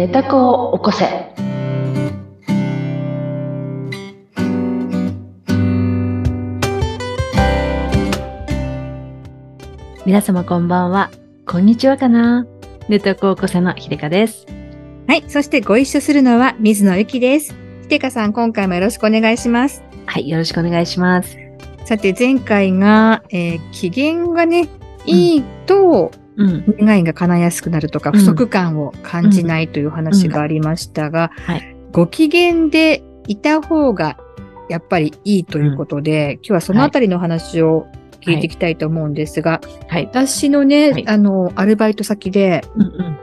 寝た子を起こせ。皆様こんばんは。こんにちはかな。寝た子を起こせのひでかです。はい。そしてご一緒するのは水野ゆきです。ひてかさん、今回もよろしくお願いします。はい、よろしくお願いします。さて、前回が、えー機嫌がね、いいと、うん。願いが叶いやすくなるとか、うん不足感を感じないという話がありましたが、はい。ご機嫌でいた方がやっぱりいいということで、今日はそのあたりの話を聞いていきたいと思うんですが、はい。私のね、はいあの、アルバイト先で、うんうん。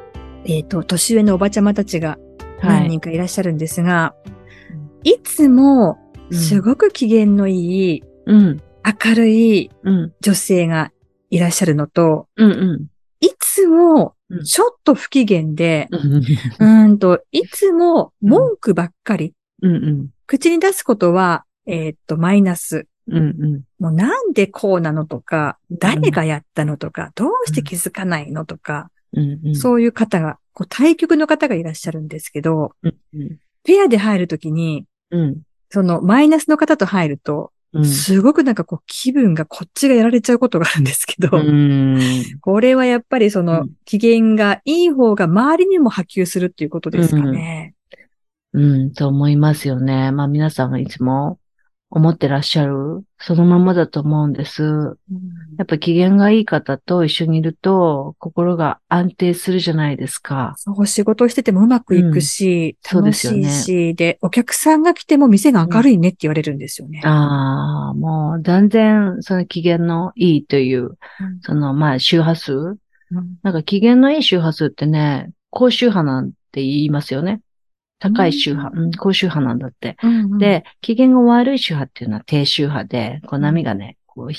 えっ、と、年上のおばちゃまたちがはい。何人かいらっしゃるんですが、いつもすごく機嫌のいい、うん。明るいうん。女性がいらっしゃるのと、うん。うん。いつもうんちょっと不機嫌で、うん。うーんと、いつも文句ばっかり、うん。うん。口に出すことは、えーっと、マイナス。うん。うん。もうなんでこうなのとか、誰がやったのとか、どうして気づかないのとか、うん。うん。そういう方が、こう対局の方がいらっしゃるんですけど、うん。うん。ペアで入るときに、うん。そのマイナスの方と入ると、うん。すごくなんかこう気分がこっちがやられちゃうことがあるんですけど、うん。これはやっぱりそうのん機嫌がいい方が周りにも波及するっていうことですかね。うん、と思いますよね。まあ皆さんがいつも思ってらっしゃる、そのままだと思うんです。やっぱ機嫌がいい方と一緒にいると心が安定するじゃないですか。そう、仕事をしててもうまくいくし、うんそうで楽しいし、で、お客さんが来ても店が明るいねって言われるんですよね。ああ、もう断然その機嫌のいいという、うんそのまあ周波数うんなんか機嫌のいい周波数ってね、高周波なんて言いますよね。高い周波、うん、高周波なんだって。うんうん、で、機嫌が悪い周波っていうのは低周波で、こう波がね、こう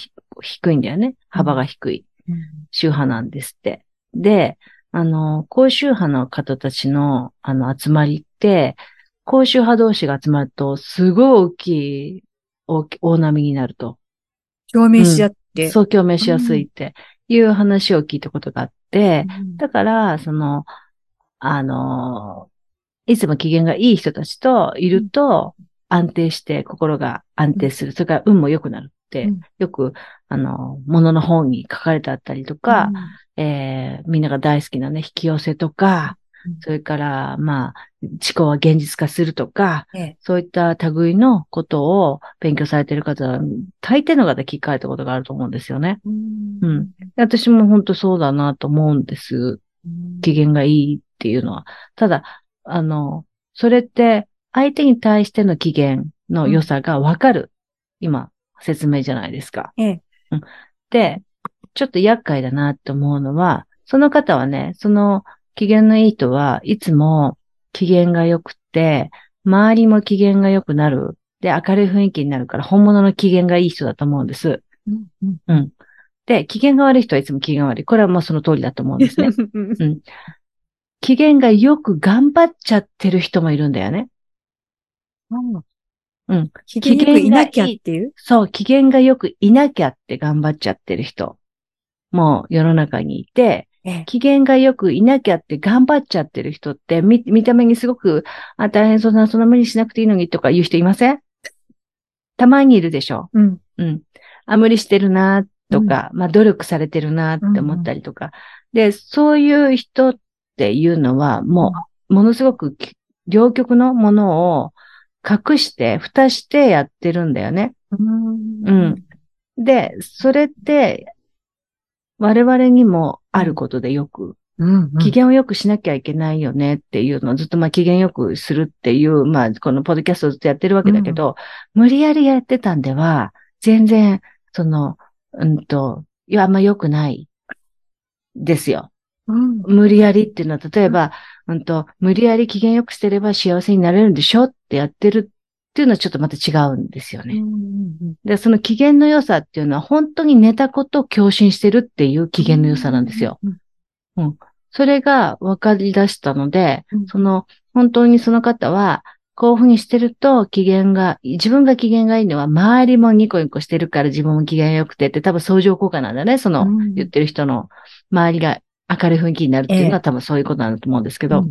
低いんだよね。幅が低いうん周波なんですって。で、あの、高周波の方たちの、あの、集まりって、高周波同士が集まると、すごい大きい、大き大波になると。共鳴し合って。そう共鳴しやすいっていう話を聞いたことがあって、うんだから、その、あの、いつも機嫌がいい人たちといると、安定して心が安定する。それから運も良くなるって、うんよく、あの、ものの本に書かれてあったりとか、えーみんなが大好きなね、引き寄せとか、うんそれから、まあ、思考は現実化するとか、ええそういった類のことを勉強されている方は、大抵の方聞かれたことがあると思うんですよね。うんうん私も本当そうだなと思うんです。機嫌がいいっていうのは。ただ、あの、それって相手に対しての機嫌の良さがわかる。今、説明じゃないですか。ええで、ちょっと厄介だなって思うのは、その方はね、その機嫌のいい人はいつも機嫌が良くて、周りも機嫌が良くなる。で、明るい雰囲気になるから本物の機嫌がいい人だと思うんです。うんうんうん。で、機嫌が悪い人はいつも機嫌悪い。これはもうその通りだと思うんですね。うん。機嫌がよく頑張っちゃってる人もいるんだよね。うん。機嫌よくいなきゃっていう？そう、機嫌がよくいなきゃって頑張っちゃってる人も世の中にいて、ええ機嫌がよくいなきゃって頑張っちゃってる人って、見、見た目にすごく、あ、大変そうだな、そんな無理しなくていいのにとか言う人いません？たまにいるでしょ？うん。うん。あ、無理してるな、とか、まあ、努力されてるな、って思ったりとか。で、そういう人っていうのは、もう、ものすごくき、両極のものを隠して、蓋してやってるんだよね。うん。で、それって、我々にもあることでよく、うんうん。機嫌を良くしなきゃいけないよねっていうのをずっとまあ機嫌良くするっていう、まあこのポッドキャストをずっとやってるわけだけど、無理やりやってたんでは、全然、その、うんと、いや、あんま良くないですよ。うん無理やりっていうのは、例えば、うんと、無理やり機嫌良くしてれば幸せになれるんでしょってやってるっていうのはちょっとまた違うんですよね。で、その機嫌の良さっていうのは本当に寝たことを共振してるっていう機嫌の良さなんですよ。。それが分かり出したので、うんその、本当にその方は、こういうふうにしてると機嫌が、自分が機嫌がいいのは周りもニコニコしてるから自分も機嫌良くてって多分相乗効果なんだね。その、うん言ってる人の周りが明るい雰囲気になるっていうのは多分そういうことなんだと思うんですけど、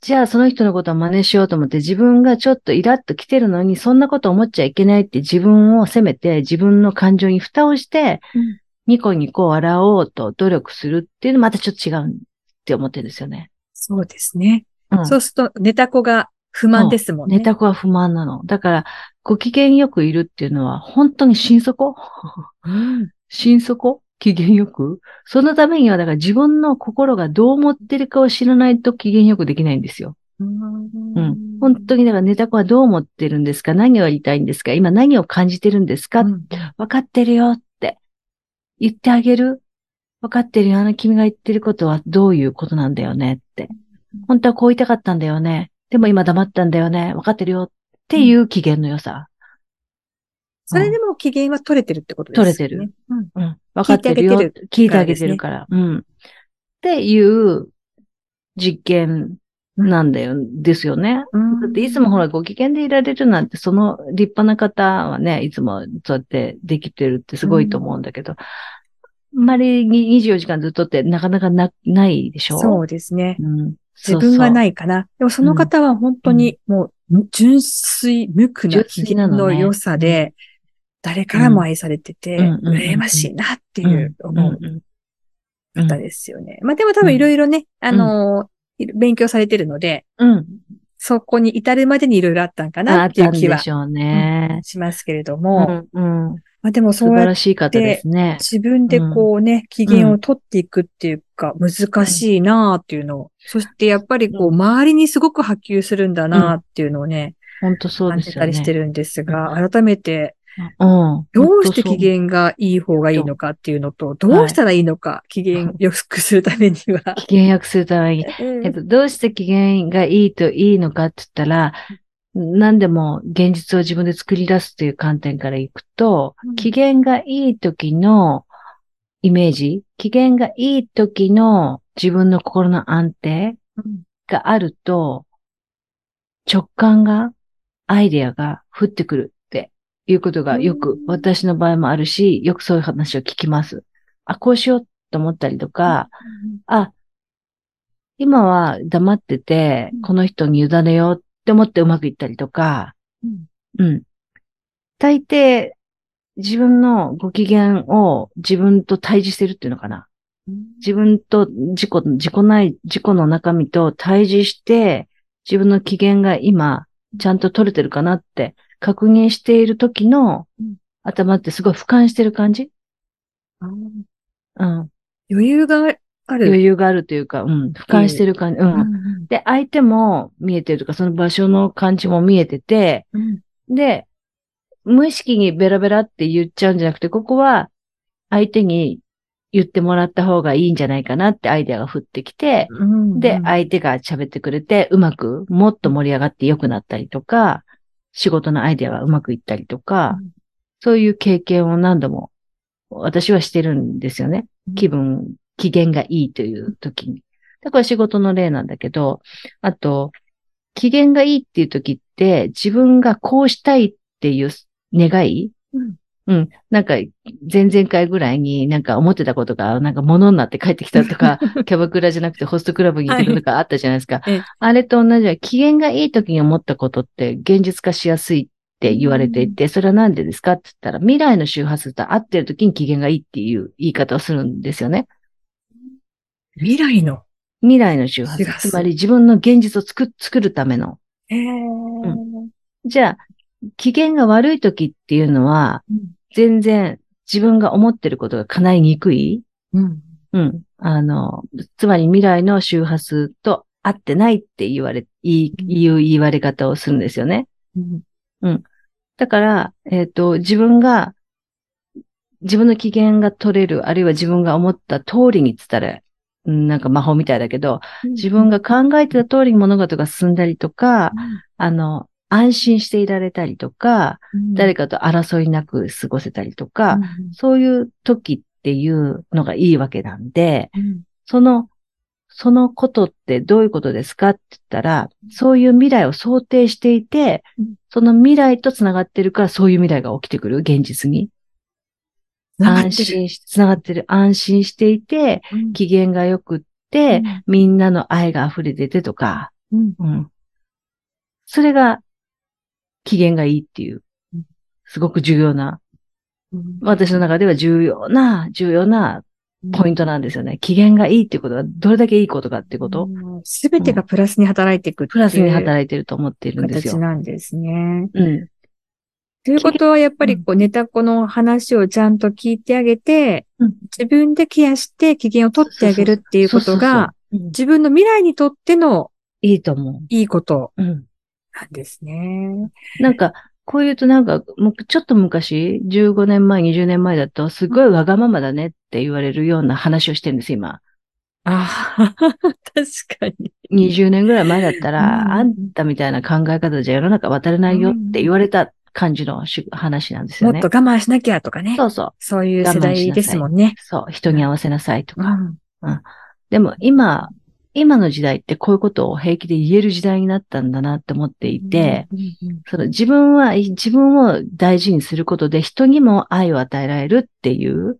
じゃあその人のことを真似しようと思って自分がちょっとイラッと来てるのにそんなこと思っちゃいけないって自分を責めて自分の感情に蓋をして、うんニコニコ笑おうと努力するっていうのまたちょっと違うって思ってるんですよね。そうですね。うんそうすると、ネタ子が不満ですもんね。ネタ子は不満なの。だから、ご機嫌よくいるっていうのは本当に心底？うん心底？機嫌よく？そのためには、だから自分の心がどう思ってるかを知らないと機嫌よくできないんですよ。うん。本当にだからネタ子はどう思ってるんですか？何を言いたいんですか？今何を感じてるんですか、うん分かってるよって言ってあげる分かってるよ。あの君が言ってることはどういうことなんだよねって。本当はこう言いたかったんだよね。でも今黙ったんだよね。分かってるよっていう機嫌の良さ。それでも機嫌は取れてるってことですね。取れてるうん。うん。分かってるよ。聞いてあげてる聞いてあげてるから。うん。っていう実験なんだよ、ですよね。だっていつもほらご機嫌でいられるなんて、その立派な方はね、いつもそうやってできてるってすごいと思うんだけど、あんまりに24時間ずっとってなかなかなないでしょ？そうですね。うん。。自分がないいかな。でもその方は本当にもう純粋無垢な機嫌の良さで、誰からも愛されてて、羨ましいなっていう思う方ですよね。まあでも多分いろいろね、あのー、勉強されてるので、うん。そこに至るまでにいろいろあったんかあなっていうん気はでしますけれどうも、ん。うん。まあでもそうやってらしい方ですね。自分でこうね、機嫌を取っていくっていうか、難しいなっていうのを、そしてやっぱりこう、う周りにすごく波及するんだなっていうのをね、本当そう感ですよね。じたりしてるんですが、改めて、うん。どうして機嫌がいい方がいいのかっていうのと、どうしたらいいのか、機嫌良くするためには。機嫌良くするために。うんえっと、どうして機嫌がいいといいのかって言ったら、何でも現実を自分で作り出すという観点からいくと、うん機嫌がいい時のイメージ、機嫌がいい時の自分の心の安定うんがあると、直感が、アイデアが降ってくるいうことがよくうん私の場合もあるし、よくそういう話を聞きます。あ、こうしようと思ったりとか、あ、今は黙っててうん、この人に委ねようって思ってうまくいったりとか、うんうん。大抵、自分のご機嫌を自分と対峙してるっていうのかな。自分と自己、自己ない、自己の中身と対峙して、自分の機嫌が今、ちゃんと取れてるかなって確認している時のうん頭ってすごい俯瞰してる感じ？うん。余裕がある。余裕があるというか、うん。俯瞰してる感じ。う。うんんで、相手も見えてるとか、その場所の感じも見えてて、うんで、無意識にベラベラって言っちゃうんじゃなくて、ここは相手に言ってもらった方がいいんじゃないかなってアイデアが降ってきて、うんで、相手が喋ってくれて、うまく、もっと盛り上がって良くなったりとか、仕事のアイデアがうまくいったりとか、うんそういう経験を何度も私はしてるんですよね。気分、機嫌がいいという時に。だから仕事の例なんだけど、あと、機嫌がいいっていう時って、自分がこうしたいっていう願いうんうん。なんか、前々回ぐらいになんか思ってたことが、なんか物になって帰ってきたとか、キャバクラじゃなくてホストクラブに行ってるとかあったじゃないですか。ええあれと同じように機嫌がいい時に思ったことって現実化しやすいって言われていて、それはなんでですかって言ったら、未来の周波数と合ってる時に機嫌がいいっていう言い方をするんですよね。未来の？未来の周波数。つまり自分の現実を作作るための。へーじゃあ、機嫌が悪い時っていうのは、うん全然自分が思ってることが叶いにくい？うん。うん。あの、つまり未来の周波数と合ってないって言われ、言い、うん。いう言われ方をするんですよね。うん。だから、えっ、と、自分が、自分の機嫌が取れる、あるいは自分が思った通りにつったら、うんなんか魔法みたいだけど、自分が考えてた通りに物事が進んだりとか、あの、安心していられたりとか、誰かと争いなく過ごせたりとか、そういう時っていうのがいいわけなんで、うん。その、そのことってどういうことですかって言ったら、そういう未来を想定していてうん、その未来と繋がってるからそういう未来が起きてくる、現実に。安心し、繋がってる、安心していて、うん。機嫌が良くって、みんなの愛が溢れててとか、うん。うん。それが、機嫌がいいっていううん、すごく重要な、うん私の中では重要な、重要なポイントなんですよね。機嫌がいいっていうことがどれだけいいことかっていうこと、すべてがプラスに働いていくプラスに働いてると思っているんですよ。形なんですね。うん。ということは、やっぱりこう、ネタ子の話をちゃんと聞いてあげて、うん自分でケアして機嫌を取ってあげるっていうことが、自分の未来にとってのいいと思いいことう。うん。なんですね。なんか、こう言うとなんか、もうちょっと昔、15年前、20年前だと、すごいわがままだねって言われるような話をしてるんです、今。ああ、確かに。20年ぐらい前だったら、うんあんたみたいな考え方じゃ世の中渡れないよって言われた感じのし話なんですよね。もっと我慢しなきゃとかね。そうそう。そういう世代ですもんね。そう。人に合わせなさいとか。うんでも今、今の時代ってこういうことを平気で言える時代になったんだなって思っていて、、うんうんその自分は、自分を大事にすることで人にも愛を与えられるっていう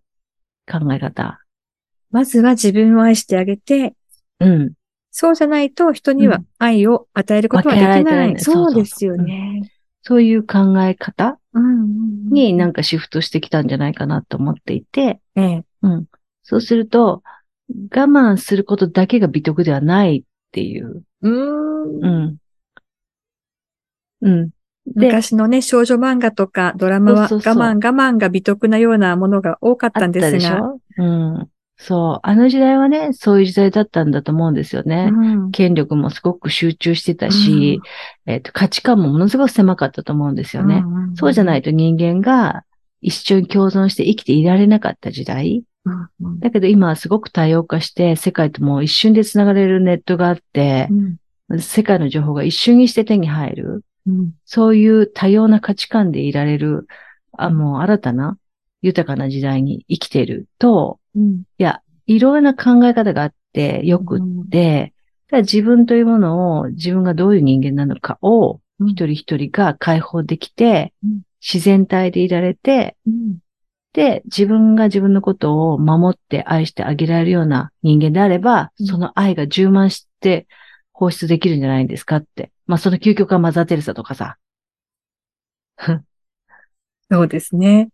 考え方。まずは自分を愛してあげて、うん。そうじゃないと人にはうん愛を与えることはでき分けられてない。そうですよね。そういう考え方うんになんかシフトしてきたんじゃないかなと思っていて、ええ。うん。そうすると、我慢することだけが美徳ではないっていう。うーんうん。うん。で、昔のね、少女漫画とかドラマは我慢我慢が美徳なようなものが多かったんですが。ょ？うん。そう。あの時代はね、そういう時代だったんだと思うんですよね。うん権力もすごく集中してたし、えっ、と、価値観もものすごく狭かったと思うんですよね。んんそうじゃないと人間が一緒に共存して生きていられなかった時代。うんうん。だけど今はすごく多様化して、世界ともう一瞬で繋がれるネットがあってう、ん。世界の情報が一瞬にして手に入る。うん。そういう多様な価値観でいられる、あ、もう新たな豊かな時代に生きていると、うん。いや、いろいろな考え方があってよくって、ただ自分というものを自分がどういう人間なのかをうん。一人一人が解放できてうん、自然体でいられて、うんで、自分が自分のことを守って愛してあげられるような人間であれば、うん。その愛が充満して放出できるんじゃないですかって。まあ、その究極はマザー・テレサとかさ、そうですね。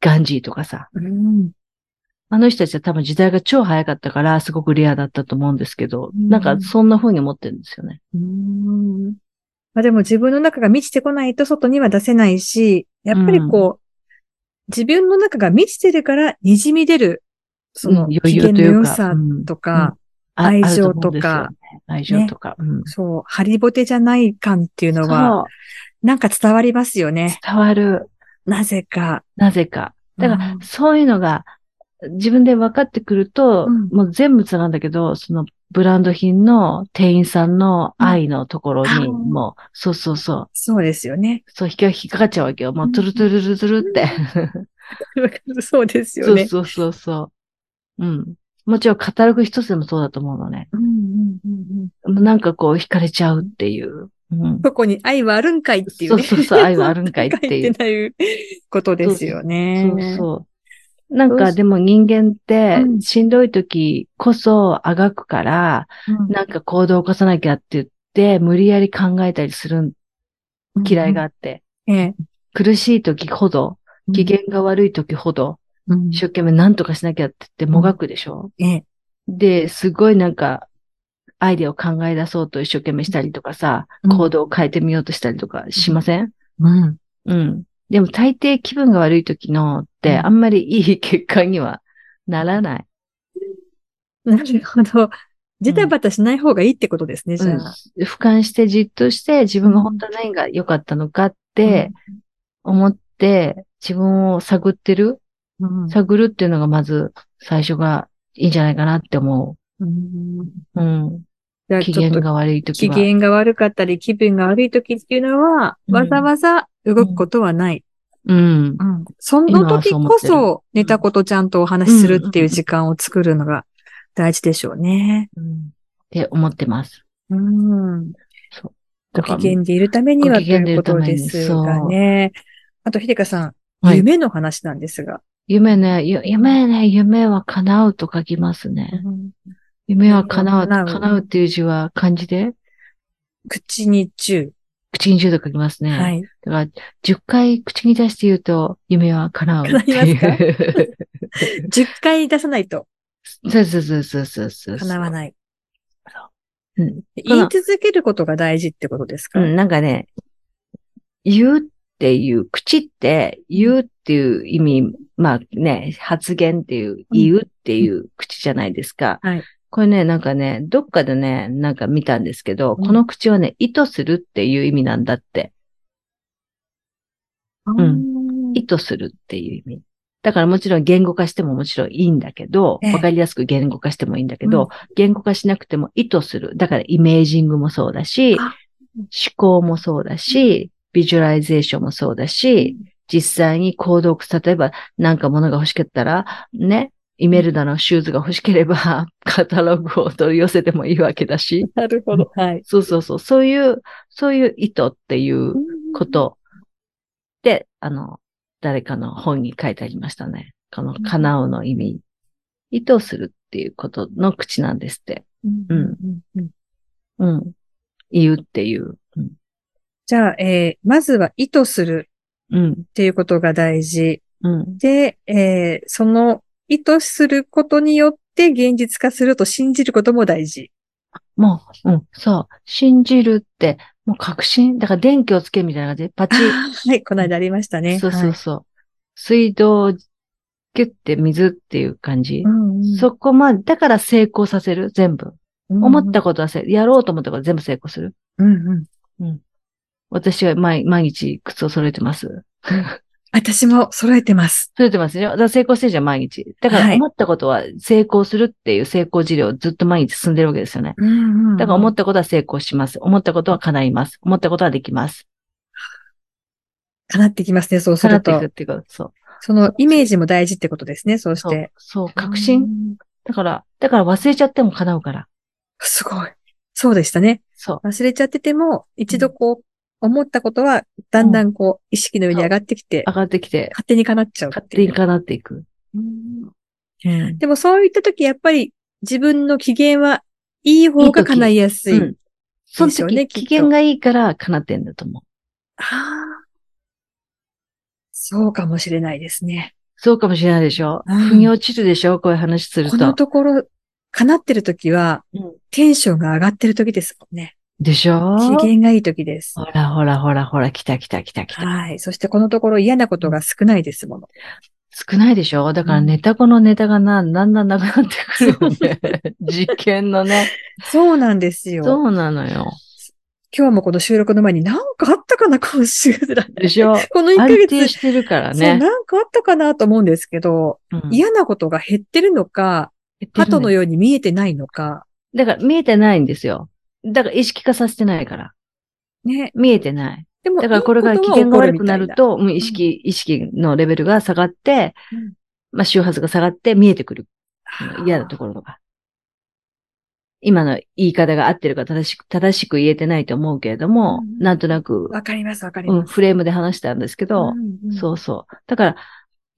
ガンジーとかさ、うん。あの人たちは多分時代が超早かったから、すごくレアだったと思うんですけど、うん。なんかそんな風に思ってるんですよね。うん。まあでも自分の中が満ちてこないと外には出せないし、やっぱりこう、自分の中が満ちてるから滲み出る、そのうん機嫌の良さうんとか、あ愛情ある思うんですよね愛情とか。うんそう、ハリボテじゃない感っていうのは、そなんか伝わりますよね。う、伝わる。なぜか。なぜか。だから、うんそういうのが自分で分かってくると、うんもう全部つなんだけど、そのブランド品の店員さんの愛のところに、うんもう、そうそうそう、そうですよね。そう、引っか引っかかっちゃうわけよ。もう、トゥルトゥルルトゥルって。そうですよね。そうそうそうそう。うん。もちろん、カタログ一つでもそうだと思うのね。うんうんうんうんもうなんかこう、惹かれちゃうっていう。うん。そこに愛はあるんかいっていうね。そうそうそう愛はあるんかいっていう 書いてないことですよね。そうそう。なんかでも人間ってう、ん。しんどい時こそあがくから、うん。なんか行動を起こさなきゃって言って、無理やり考えたりする嫌いがあって、ええ。苦しい時ほど、機嫌が悪い時ほど、うん。一生懸命何とかしなきゃって言ってもがくでしょ、ええ。で、すごいなんか、アイデアを考え出そうと一生懸命したりとかさ、うん。行動を変えてみようとしたりとかしません、うん。うん。でも大抵気分が悪い時のって、うんあんまりいい結果にはならない。なるほど。ジタバタしない方がいいってことですね、じゃあ。うん、俯瞰してじっとして自分が本当は何が良かったのかって思って自分を探ってる、うん、探るっていうのがまず最初がいいんじゃないかなって思うんう。うん。じゃあちょっと機嫌が悪い時機は。嫌が悪かったり、気分が悪い時っていうのは、うんわざわざ動くことはない。うん。うんその時こそ、寝たことちゃんとお話しするっていう時間を作るのが大事でしょうね。うんって思ってます。うん。だからご機嫌でいるためにはといこというるためにですがね。あと、秀香さん、はい夢の話なんですが。夢ね、ゆ夢ね、夢は叶うと書きますね。夢は叶う、叶う叶うっていう字は漢字で、口に中。口に10と書きますね。はい。だから、10回口に出して言うと、夢は叶うっていう。10 回出さないとそうそうそうそうそうそう。叶わない。うん。言い続けることが大事ってことですか？うん、なんかね、言うっていう、口って言うっていう意味、まあね、発言っていう、言うっていう口じゃないですか。はいこれね、なんかね、どっかでね、なんか見たんですけど、うん。この口はね、意図するっていう意味なんだって。うん。意図するっていう意味。だからもちろん言語化してももちろんいいんだけど、ええ。わかりやすく言語化してもいいんだけど、言語化しなくても意図する。だからイメージングもそうだし、あ。思考もそうだし、ビジュアライゼーションもそうだし、実際に行動、例えばなんか物が欲しかったら、ね、イメルダのシューズが欲しければ、カタログを取り寄せてもいいわけだし、なるほど。はい。そうそうそう、そういう、そういう意図っていうことで、あの、誰かの本に書いてありましたね。この叶うの意味。意図するっていうことの口なんですって。うんうんうんうん。言うっていう。うん。じゃあ、えーまずは意図するうん。っていうことが大事。うん。で、えーその意図することによって現実化すると信じることも大事。もう、うん。そう。信じるって、もう確信。だから電気をつけるみたいな感じで、パチッ。はい、この間ありましたね。そうそうそう。水道をギュッて水っていう感じ。はい。そこまで、だから成功させる。全部。うん思ったことはせ、やろうと思ったことは全部成功する。うんうん。私は毎毎日靴を揃えてます。私も揃えてます。揃えてますよ。だから成功してるじゃん、毎日。だかはいら思ったことは成功するっていう成功事例をずっと毎日進んでるわけですよね。うんうんだから思ったことは成功します。思ったことは叶います。思ったことはできます。叶ってきますね、そうすると叶っていくっ。ていうこと。そう。そのイメージも大事ってことですね、そうしそうて。。そう、確信。うんだから、だから忘れちゃっても叶うから。すごい。そうでしたね。そう。忘れちゃってても、一度こう、思ったことは、だんだんこう、意識の上に上がってきて、上がってきて、勝手に叶っちゃう。勝手に叶っていく。うん。でもそういった時、やっぱり自分の機嫌はいい方が叶いやすい。うん。そのでしょうね機嫌がいいから叶ってんだと思う。ああ。そうかもしれないですね。そうかもしれないでしょ。うん腑に落ちるでしょこういう話するこのと。ところ、叶ってる時は、うんテンションが上がってる時ですもんね。でしょ？機嫌がいい時です。ほらほらほらほら、来た来た来た来た。はい。そしてこのところ嫌なことが少ないですもの。少ないでしょ？だからネタ子のネタがな、だんだんなくなってくるよね。実験のね。そうなんですよ。そうなのよ。今日もこの収録の前に何かあったかな、今週。でしょ？この1ヶ安月。定してるからそう、ね。なんかあったかなと思うんですけど、うん嫌なことが減ってるのか、鳩のよ。ように見えてないのか、だから見えてないんですよ。だから意識化させてないから。ね。見えてない。でも、だからこれがいいと機嫌が悪くなる、と、うん意識、意識のレベルが下がって、うんまあ周波数が下がって見えてくる。嫌なところが。今の言い方が合ってるか正しく、正しく言えてないと思うけれども、うんなんとなく、わかります、わかりうん、ます。フレームで話したんですけど、うんうんそうそう。だから、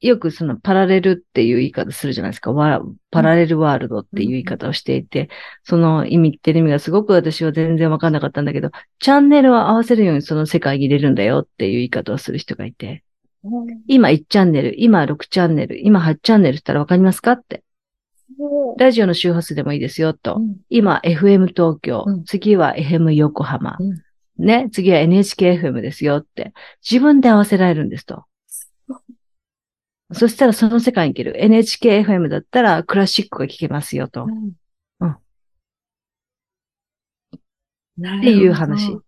よくそのパラレルっていう言い方するじゃないですか。わパラレルワールドっていう言い方をしていて、その意味ってる意味がすごく私は全然わかんなかったんだけど、チャンネルを合わせるようにその世界に入れるんだよっていう言い方をする人がいて、今1チャンネル、今6チャンネル、今8チャンネルって言ったらわかりますかって。ラジオの周波数でもいいですよと。うん今 FM 東京、うん次は FM 横浜、うんね、次は NHKFM ですよって。自分で合わせられるんですと。そしたらその世界に行ける。NHKFM だったらクラシックが聴けますよと。うんうんっていう話。うん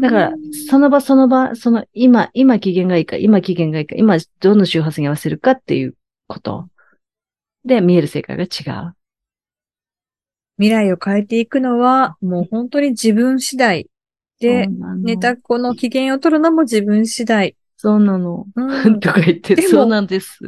だから、その場その場、その今、今機嫌がいいか、今機嫌がいいか、今どの周波数に合わせるかっていうこと。で、見える世界が違う。未来を変えていくのは、もう本当に自分次第。で、そうなのネタ子の機嫌を取るのも自分次第。そうなの。うん とか言って、そうなんです。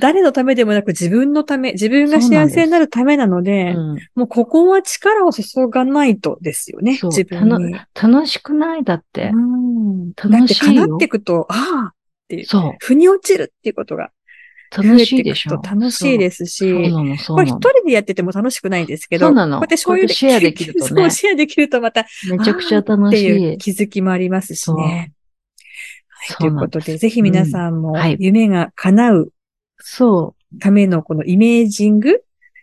誰のためでもなく自分のため、自分が幸せになるためなので、うんもうここは力を注がないとですよね、そう自分に。楽しくないだって。うんだって楽しいよ叶っていくと、ああ、そう。腑に落ちるっていうことが楽しいでしょ。楽しいですし、これ一。人でやってても楽しくないんですけど、そうなのこうやって醤油でこうやってシェアできるとねそう、シェアできるとまた、めちゃくちゃ楽ってしい。いう気づきもありますしね。はい、といううことで、ぜひ皆さんも夢が叶うそためのこのイメージング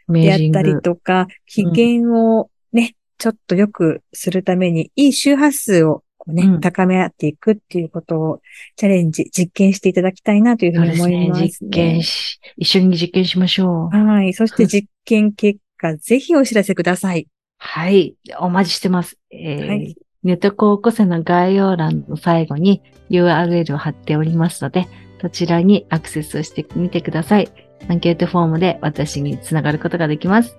であっ。たりとか、機嫌をね、ちょっと良くするために、いい周波数をね、うん高め合っていくっていうことをチャレンジ、実験していただきたいなというふそううに思いですね。ます、ね。実験し、一緒に実験しましょう。はい。そして実験結果、ぜひお知らせください。はい。お待ちしてます。えーはいネット高校生の概要欄の最後に URL を貼っておりますので、そちらにアクセスをしてみてください。アンケートフォームで私につながることができます。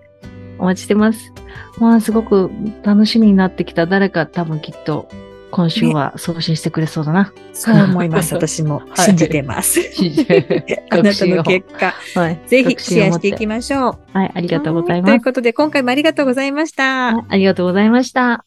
お待ちしてます。まあ、すごく楽しみになってきた。誰か多分きっと今週は送信してくれそうだな。そう思います。私もはい信じてます。あなたの結果、はい。ぜひシェアしていまきましょう。はい、ありがとうございはます。ということで、今回もありがとうございました。はいありがとうございました。